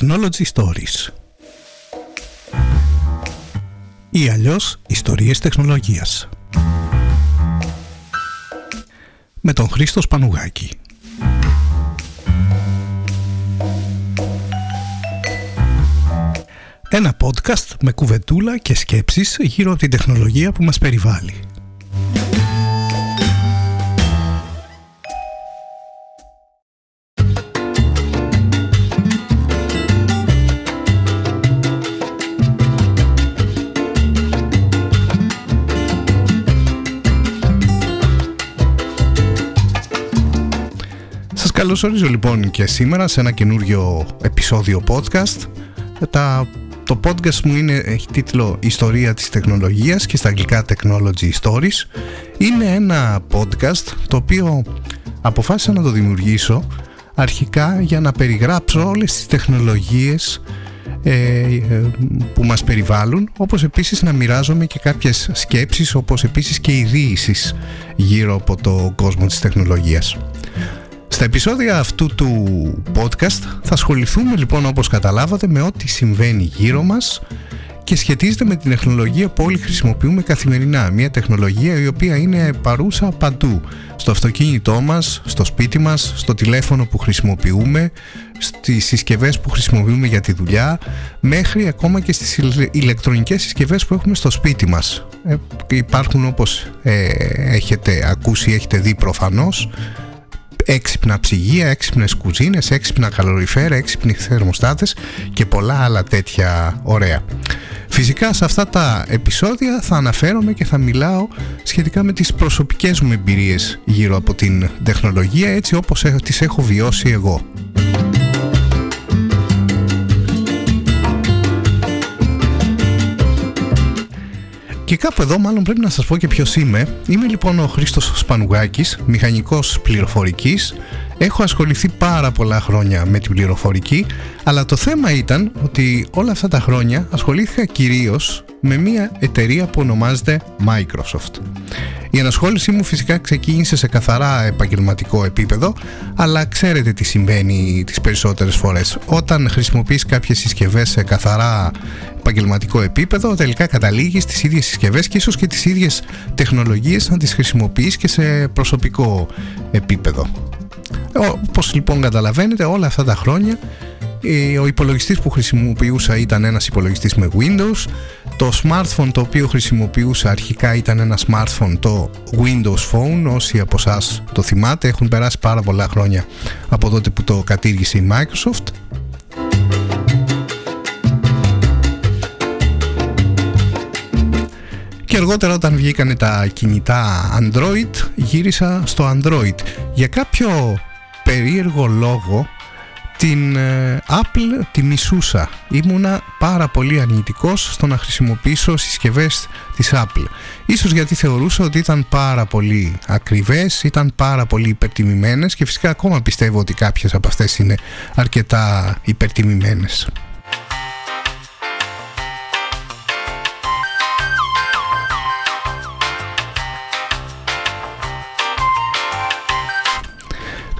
Technology Stories. Ή αλλιώς ιστορίες τεχνολογίας. Με τον Χρήστο Σπανουγάκη. Ένα podcast με κουβεντούλα και σκέψεις γύρω από την τεχνολογία που μας περιβάλλει καλωσορίζω λοιπόν και σήμερα σε ένα καινούριο επεισόδιο podcast. Τα, το podcast μου είναι, έχει τίτλο «Ιστορία της τεχνολογίας» και στα αγγλικά «Technology Stories». Είναι ένα podcast το οποίο αποφάσισα να το δημιουργήσω αρχικά για να περιγράψω όλες τις τεχνολογίες ε, ε, που μας περιβάλλουν όπως επίσης να μοιράζομαι και κάποιες σκέψεις όπως επίσης και ειδήσεις γύρω από το κόσμο της τεχνολογίας. Στα επεισόδια αυτού του podcast θα ασχοληθούμε λοιπόν όπως καταλάβατε με ό,τι συμβαίνει γύρω μας και σχετίζεται με την τεχνολογία που όλοι χρησιμοποιούμε καθημερινά. Μια τεχνολογία η οποία είναι παρούσα παντού. Στο αυτοκίνητό μας, στο σπίτι μας, στο τηλέφωνο που χρησιμοποιούμε, στις συσκευές που χρησιμοποιούμε για τη δουλειά, μέχρι ακόμα και στις ηλεκτρονικές συσκευές που έχουμε στο σπίτι μας. Ε, υπάρχουν όπως ε, έχετε ακούσει, έχετε δει προφανώς, έξυπνα ψυγεία, έξυπνες κουζίνες, έξυπνα καλοριφέρα, έξυπνοι θερμοστάτες και πολλά άλλα τέτοια ωραία. Φυσικά σε αυτά τα επεισόδια θα αναφέρομαι και θα μιλάω σχετικά με τις προσωπικές μου εμπειρίες γύρω από την τεχνολογία έτσι όπως τις έχω βιώσει εγώ. Και κάπου εδώ μάλλον πρέπει να σας πω και ποιος είμαι. Είμαι λοιπόν ο Χρήστος Σπανουγάκης, μηχανικός πληροφορικής. Έχω ασχοληθεί πάρα πολλά χρόνια με την πληροφορική, αλλά το θέμα ήταν ότι όλα αυτά τα χρόνια ασχολήθηκα κυρίως με μια εταιρεία που ονομάζεται Microsoft. Η ανασχόλησή μου φυσικά ξεκίνησε σε καθαρά επαγγελματικό επίπεδο, αλλά ξέρετε τι συμβαίνει τις περισσότερες φορές. Όταν χρησιμοποιείς κάποιες συσκευές σε καθαρά επαγγελματικό επίπεδο, τελικά καταλήγεις στις ίδιες συσκευές και ίσως και τις ίδιες τεχνολογίες να τις χρησιμοποιείς και σε προσωπικό επίπεδο. Όπως λοιπόν καταλαβαίνετε όλα αυτά τα χρόνια ο υπολογιστής που χρησιμοποιούσα ήταν ένας υπολογιστής με Windows. Το smartphone το οποίο χρησιμοποιούσα αρχικά ήταν ένα smartphone το Windows Phone. Όσοι από εσάς το θυμάται έχουν περάσει πάρα πολλά χρόνια από τότε που το κατήργησε η Microsoft. Και αργότερα όταν βγήκανε τα κινητά Android γύρισα στο Android. Για κάποιο περίεργο λόγο την ε, Apple τη μισούσα. Ήμουνα πάρα πολύ αρνητικός στο να χρησιμοποιήσω συσκευές της Apple. Ίσως γιατί θεωρούσα ότι ήταν πάρα πολύ ακριβές, ήταν πάρα πολύ υπερτιμημένες και φυσικά ακόμα πιστεύω ότι κάποιες από αυτές είναι αρκετά υπερτιμημένες.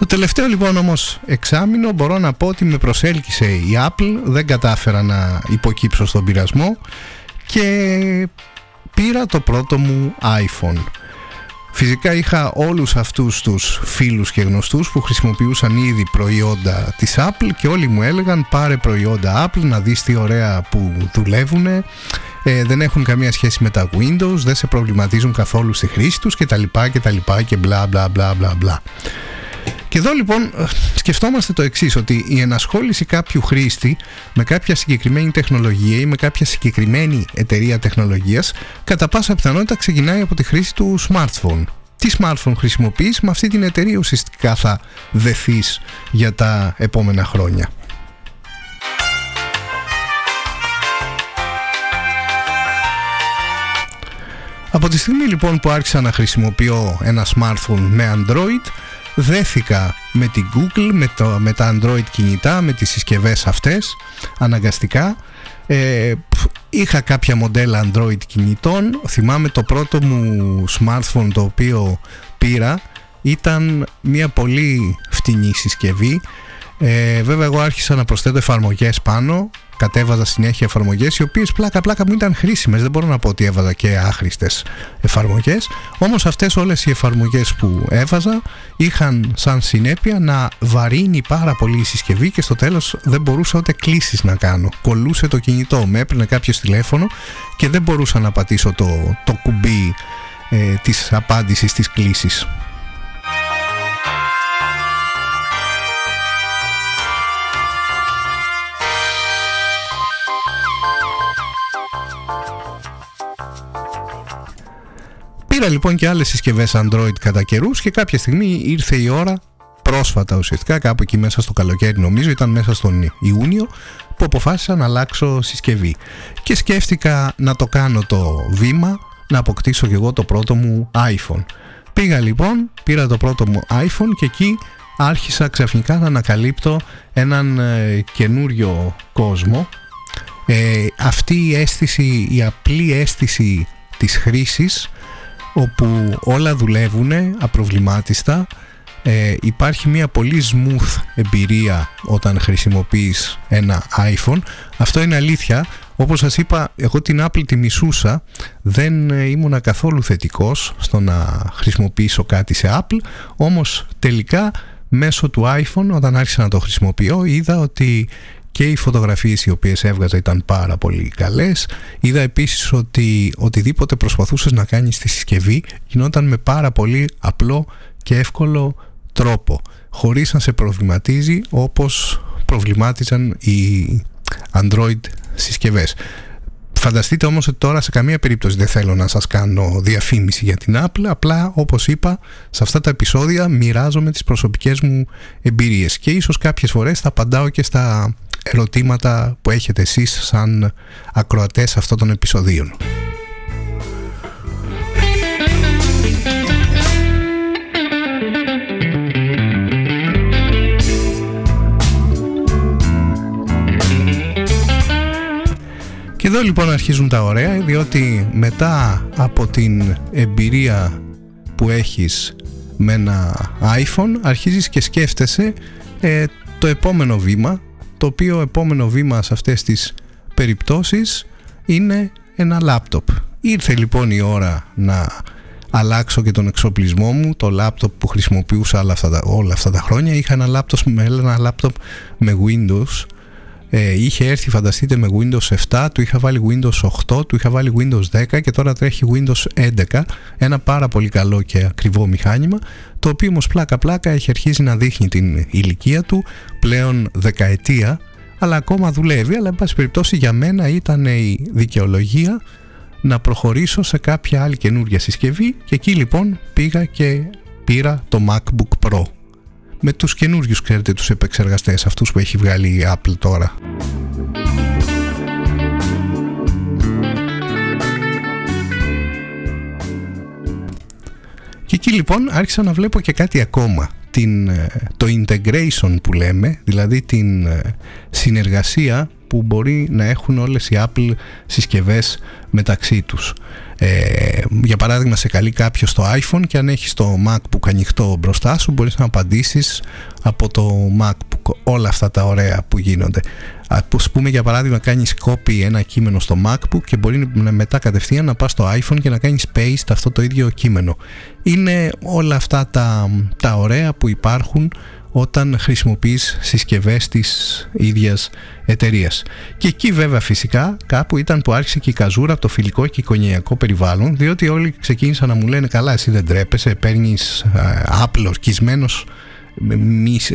Τελευταίο λοιπόν όμως εξάμεινο μπορώ να πω ότι με προσέλκυσε η Apple, δεν κατάφερα να υποκύψω στον πειρασμό και πήρα το πρώτο μου iPhone. Φυσικά είχα όλους αυτούς τους φίλους και γνωστούς που χρησιμοποιούσαν ήδη προϊόντα της Apple και όλοι μου έλεγαν πάρε προϊόντα Apple να δεις τι ωραία που δουλεύουν ε, δεν έχουν καμία σχέση με τα Windows, δεν σε προβληματίζουν καθόλου στη χρήση τους και τα λοιπά και τα λοιπά και μπλα μπλα μπλα μπλα μπλα. Και εδώ λοιπόν σκεφτόμαστε το εξής, ότι η ενασχόληση κάποιου χρήστη με κάποια συγκεκριμένη τεχνολογία ή με κάποια συγκεκριμένη εταιρεία τεχνολογίας κατά πάσα πιθανότητα ξεκινάει από τη χρήση του smartphone. Τι smartphone χρησιμοποιείς, με αυτή την εταιρεία ουσιαστικά θα δεθείς για τα επόμενα χρόνια. Από τη στιγμή λοιπόν που άρχισα να χρησιμοποιώ ένα smartphone με Android δέθηκα με την Google, με, το, με τα Android κινητά, με τις συσκευές αυτές αναγκαστικά. Ε, είχα κάποια μοντέλα Android κινητών. Θυμάμαι το πρώτο μου smartphone το οποίο πήρα ήταν μια πολύ φτηνή συσκευή. Ε, βέβαια εγώ άρχισα να προσθέτω εφαρμογές πάνω κατέβαζα συνέχεια εφαρμογές οι οποίες πλάκα πλάκα μου ήταν χρήσιμες. Δεν μπορώ να πω ότι έβαζα και άχρηστες εφαρμογές. Όμως αυτές όλες οι εφαρμογές που έβαζα είχαν σαν συνέπεια να βαρύνει πάρα πολύ η συσκευή και στο τέλος δεν μπορούσα ούτε κλήσεις να κάνω. Κολούσε το κινητό, με έπαιρνε κάποιο τηλέφωνο και δεν μπορούσα να πατήσω το, το κουμπί ε, της απάντησης της κλήσης Πήρα λοιπόν και άλλες συσκευές Android κατά καιρούς και κάποια στιγμή ήρθε η ώρα πρόσφατα ουσιαστικά κάπου εκεί μέσα στο καλοκαίρι νομίζω ήταν μέσα στον Ιούνιο που αποφάσισα να αλλάξω συσκευή. Και σκέφτηκα να το κάνω το βήμα να αποκτήσω και εγώ το πρώτο μου iPhone. Πήγα λοιπόν, πήρα το πρώτο μου iPhone και εκεί άρχισα ξαφνικά να ανακαλύπτω έναν ε, καινούριο κόσμο. Ε, αυτή η αίσθηση, η απλή αίσθηση της χρήσης όπου όλα δουλεύουν απροβλημάτιστα ε, υπάρχει μια πολύ smooth εμπειρία όταν χρησιμοποιείς ένα iPhone. Αυτό είναι αλήθεια. Όπως σας είπα εγώ την Apple τη μισούσα δεν ε, ήμουνα καθόλου θετικός στο να χρησιμοποιήσω κάτι σε Apple όμως τελικά μέσω του iPhone όταν άρχισα να το χρησιμοποιώ είδα ότι και οι φωτογραφίες οι οποίες έβγαζα ήταν πάρα πολύ καλές. Είδα επίσης ότι οτιδήποτε προσπαθούσες να κάνεις στη συσκευή γινόταν με πάρα πολύ απλό και εύκολο τρόπο χωρίς να σε προβληματίζει όπως προβλημάτιζαν οι Android συσκευές. Φανταστείτε όμως ότι τώρα σε καμία περίπτωση δεν θέλω να σας κάνω διαφήμιση για την Apple απλά όπως είπα σε αυτά τα επεισόδια μοιράζομαι τις προσωπικές μου εμπειρίες και ίσως κάποιες φορές θα απαντάω και στα ερωτήματα που έχετε εσείς σαν ακροατές αυτών των επεισοδίων. Και εδώ λοιπόν αρχίζουν τα ωραία διότι μετά από την εμπειρία που έχεις με ένα iPhone αρχίζεις και σκέφτεσαι ε, το επόμενο βήμα το οποίο επόμενο βήμα σε αυτές τις περιπτώσεις είναι ένα λάπτοπ. Ήρθε λοιπόν η ώρα να αλλάξω και τον εξοπλισμό μου, το λάπτοπ που χρησιμοποιούσα όλα αυτά τα, όλα αυτά τα χρόνια. Είχα ένα λάπτοπ με, ένα λάπτοπ με Windows ε, είχε έρθει φανταστείτε με Windows 7, του είχα βάλει Windows 8, του είχα βάλει Windows 10 και τώρα τρέχει Windows 11 ένα πάρα πολύ καλό και ακριβό μηχάνημα το οποίο όμως πλάκα πλάκα έχει αρχίσει να δείχνει την ηλικία του πλέον δεκαετία αλλά ακόμα δουλεύει. Αλλά εν πάση περιπτώσει για μένα ήταν η δικαιολογία να προχωρήσω σε κάποια άλλη καινούργια συσκευή. Και εκεί λοιπόν πήγα και πήρα το MacBook Pro με τους καινούριους ξέρετε τους επεξεργαστές αυτούς που έχει βγάλει η Apple τώρα. Και εκεί λοιπόν άρχισα να βλέπω και κάτι ακόμα την, ε, το integration που λέμε δηλαδή την ε, συνεργασία που μπορεί να έχουν όλες οι Apple συσκευές μεταξύ τους. Ε, για παράδειγμα σε καλεί κάποιο στο iPhone και αν έχεις το MacBook ανοιχτό μπροστά σου μπορείς να απαντήσεις από το MacBook όλα αυτά τα ωραία που γίνονται. Ας πούμε για παράδειγμα κάνεις copy ένα κείμενο στο MacBook και μπορεί μετά κατευθείαν να πας στο iPhone και να κάνεις paste αυτό το ίδιο κείμενο. Είναι όλα αυτά τα, τα ωραία που υπάρχουν όταν χρησιμοποιείς συσκευές της ίδιας εταιρείας. Και εκεί βέβαια φυσικά κάπου ήταν που άρχισε και η καζούρα από το φιλικό και οικογενειακό περιβάλλον διότι όλοι ξεκίνησαν να μου λένε καλά εσύ δεν τρέπεσαι, παίρνεις Apple ορκισμένος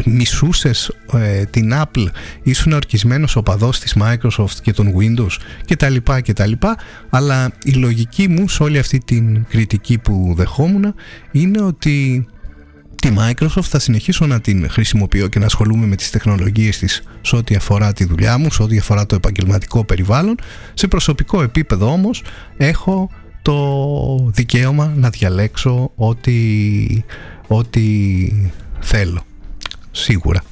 μισούσες ε, την Apple ήσουν ορκισμένος οπαδός της Microsoft και των Windows και τα λοιπά και τα λοιπά αλλά η λογική μου σε όλη αυτή την κριτική που δεχόμουν είναι ότι τη Microsoft θα συνεχίσω να την χρησιμοποιώ και να ασχολούμαι με τις τεχνολογίες της σε ό,τι αφορά τη δουλειά μου, σε ό,τι αφορά το επαγγελματικό περιβάλλον. Σε προσωπικό επίπεδο όμως έχω το δικαίωμα να διαλέξω ό,τι, ό,τι θέλω. Σίγουρα.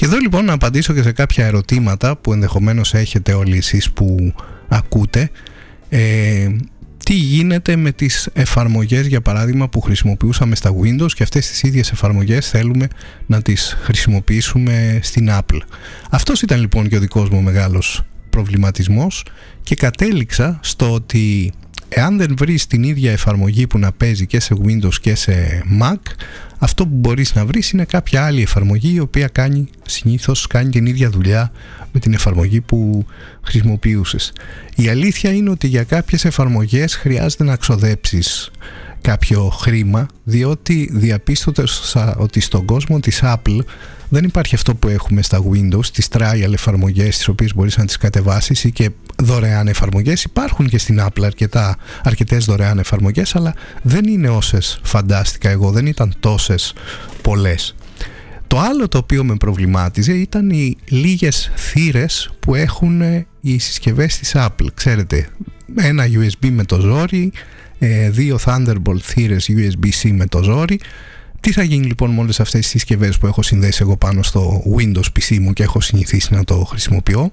Και εδώ λοιπόν να απαντήσω και σε κάποια ερωτήματα που ενδεχομένως έχετε όλοι εσείς που ακούτε. Ε, τι γίνεται με τις εφαρμογές για παράδειγμα που χρησιμοποιούσαμε στα Windows και αυτές τις ίδιες εφαρμογές θέλουμε να τις χρησιμοποιήσουμε στην Apple. Αυτός ήταν λοιπόν και ο δικός μου μεγάλος προβληματισμός και κατέληξα στο ότι εάν δεν βρεις την ίδια εφαρμογή που να παίζει και σε Windows και σε Mac αυτό που μπορείς να βρεις είναι κάποια άλλη εφαρμογή η οποία κάνει, συνήθως κάνει την ίδια δουλειά με την εφαρμογή που χρησιμοποιούσες. Η αλήθεια είναι ότι για κάποιες εφαρμογές χρειάζεται να ξοδέψεις κάποιο χρήμα διότι διαπίστωσα ότι στον κόσμο της Apple δεν υπάρχει αυτό που έχουμε στα Windows, τις trial εφαρμογές τις οποίες μπορείς να τις κατεβάσεις ή και δωρεάν εφαρμογές. Υπάρχουν και στην Apple αρκετά, αρκετές δωρεάν εφαρμογές αλλά δεν είναι όσες φαντάστηκα εγώ, δεν ήταν τόσες πολλές. Το άλλο το οποίο με προβλημάτιζε ήταν οι λίγες θύρες που έχουν οι συσκευές της Apple. Ξέρετε, ένα USB με το ζόρι, ε, δύο Thunderbolt θύρες USB-C με το ζόρι. Τι θα γίνει λοιπόν με όλες αυτές τις συσκευές που έχω συνδέσει εγώ πάνω στο Windows PC μου και έχω συνηθίσει να το χρησιμοποιώ;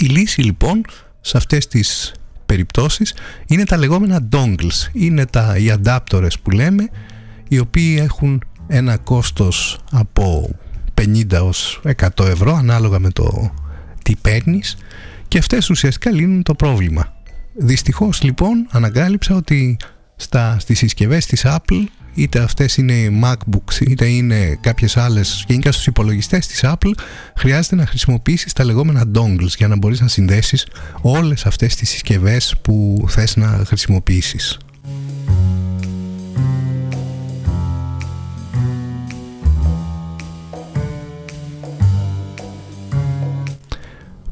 Η λύση λοιπόν σε αυτές τις περιπτώσεις είναι τα λεγόμενα dongles. Είναι τα, οι adapters που λέμε οι οποίοι έχουν ένα κόστος από 50 ως 100 ευρώ ανάλογα με το τι παίρνεις και αυτές ουσιαστικά λύνουν το πρόβλημα. Δυστυχώς λοιπόν αναγκάλυψα ότι στα, στις συσκευές της Apple είτε αυτές είναι MacBooks είτε είναι κάποιες άλλες γενικά στους υπολογιστές της Apple χρειάζεται να χρησιμοποιήσεις τα λεγόμενα dongles για να μπορείς να συνδέσεις όλες αυτές τις συσκευές που θες να χρησιμοποιήσεις.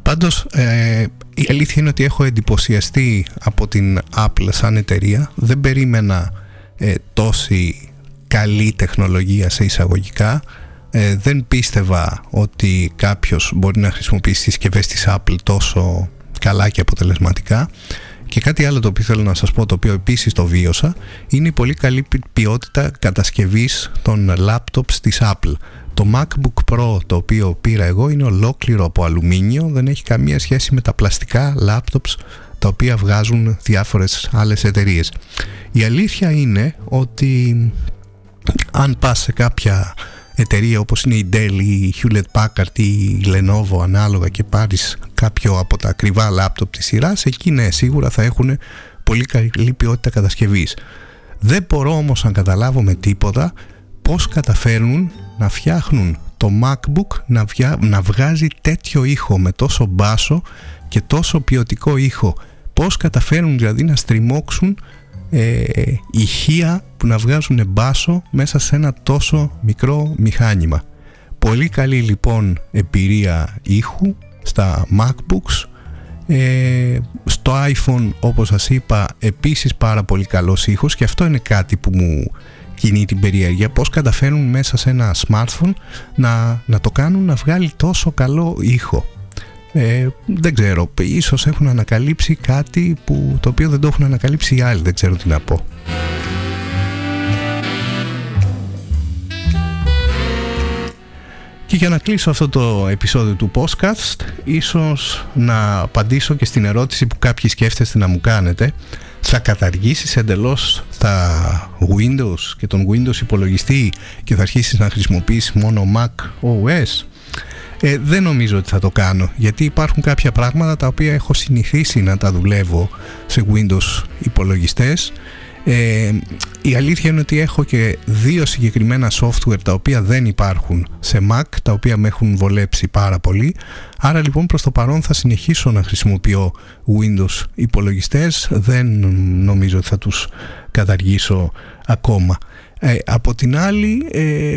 Πάντως ε, η αλήθεια είναι ότι έχω εντυπωσιαστεί από την Apple σαν εταιρεία. Δεν περίμενα ε, τόση καλή τεχνολογία σε εισαγωγικά. Ε, δεν πίστευα ότι κάποιος μπορεί να χρησιμοποιήσει τις συσκευές της Apple τόσο καλά και αποτελεσματικά. Και κάτι άλλο το οποίο θέλω να σας πω, το οποίο επίσης το βίωσα, είναι η πολύ καλή ποιότητα κατασκευής των laptops της Apple. Το MacBook Pro το οποίο πήρα εγώ είναι ολόκληρο από αλουμίνιο, δεν έχει καμία σχέση με τα πλαστικά laptops τα οποία βγάζουν διάφορες άλλες εταιρείες. Η αλήθεια είναι ότι αν πας σε κάποια εταιρεία όπως είναι η Dell ή η Hewlett Packard ή η Lenovo ανάλογα και πάρεις κάποιο από τα ακριβά λάπτοπ της σειράς εκεί ναι σίγουρα θα έχουν πολύ καλή ποιότητα κατασκευής. Δεν μπορώ όμως να καταλάβω με τίποτα πώς καταφέρνουν να φτιάχνουν το MacBook να, να βγάζει τέτοιο ήχο με τόσο μπάσο και τόσο ποιοτικό ήχο. Πώς καταφέρουν δηλαδή να στριμώξουν ε, ηχεία που να βγάζουν μπάσο μέσα σε ένα τόσο μικρό μηχάνημα. Πολύ καλή λοιπόν εμπειρία ήχου στα MacBooks ε, στο iPhone όπως σας είπα επίσης πάρα πολύ καλός ήχος και αυτό είναι κάτι που μου κινεί την περιέργεια πώς καταφέρουν μέσα σε ένα smartphone να, να το κάνουν να βγάλει τόσο καλό ήχο ε, δεν ξέρω, ίσως έχουν ανακαλύψει κάτι που, το οποίο δεν το έχουν ανακαλύψει οι άλλοι, δεν ξέρω τι να πω. Και για να κλείσω αυτό το επεισόδιο του podcast, ίσως να απαντήσω και στην ερώτηση που κάποιοι σκέφτεστε να μου κάνετε. Θα καταργήσεις εντελώς τα Windows και τον Windows υπολογιστή και θα αρχίσεις να χρησιμοποιήσεις μόνο Mac OS. Ε, δεν νομίζω ότι θα το κάνω γιατί υπάρχουν κάποια πράγματα τα οποία έχω συνηθίσει να τα δουλεύω σε Windows υπολογιστές ε, η αλήθεια είναι ότι έχω και δύο συγκεκριμένα software τα οποία δεν υπάρχουν σε Mac, τα οποία με έχουν βολέψει πάρα πολύ. Άρα λοιπόν προς το παρόν θα συνεχίσω να χρησιμοποιώ Windows υπολογιστές, δεν νομίζω ότι θα τους καταργήσω ακόμα. Ε, από την άλλη, ε,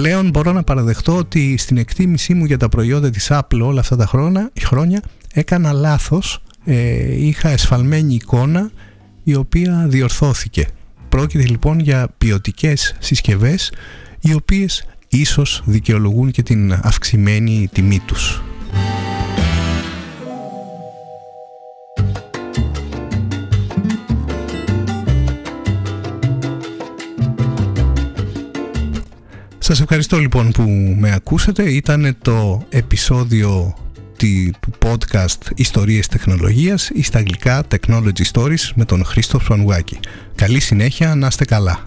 πλέον μπορώ να παραδεχτώ ότι στην εκτίμησή μου για τα προϊόντα της Apple όλα αυτά τα χρόνια, χρόνια έκανα λάθος, ε, είχα εσφαλμένη εικόνα η οποία διορθώθηκε. Πρόκειται λοιπόν για ποιοτικές συσκευές οι οποίες ίσως δικαιολογούν και την αυξημένη τιμή τους. Σας ευχαριστώ λοιπόν που με ακούσατε. Ήταν το επεισόδιο του podcast Ιστορίες Τεχνολογίας ή στα αγγλικά Technology Stories με τον Χρήστο Φρονουάκη. Καλή συνέχεια, να είστε καλά.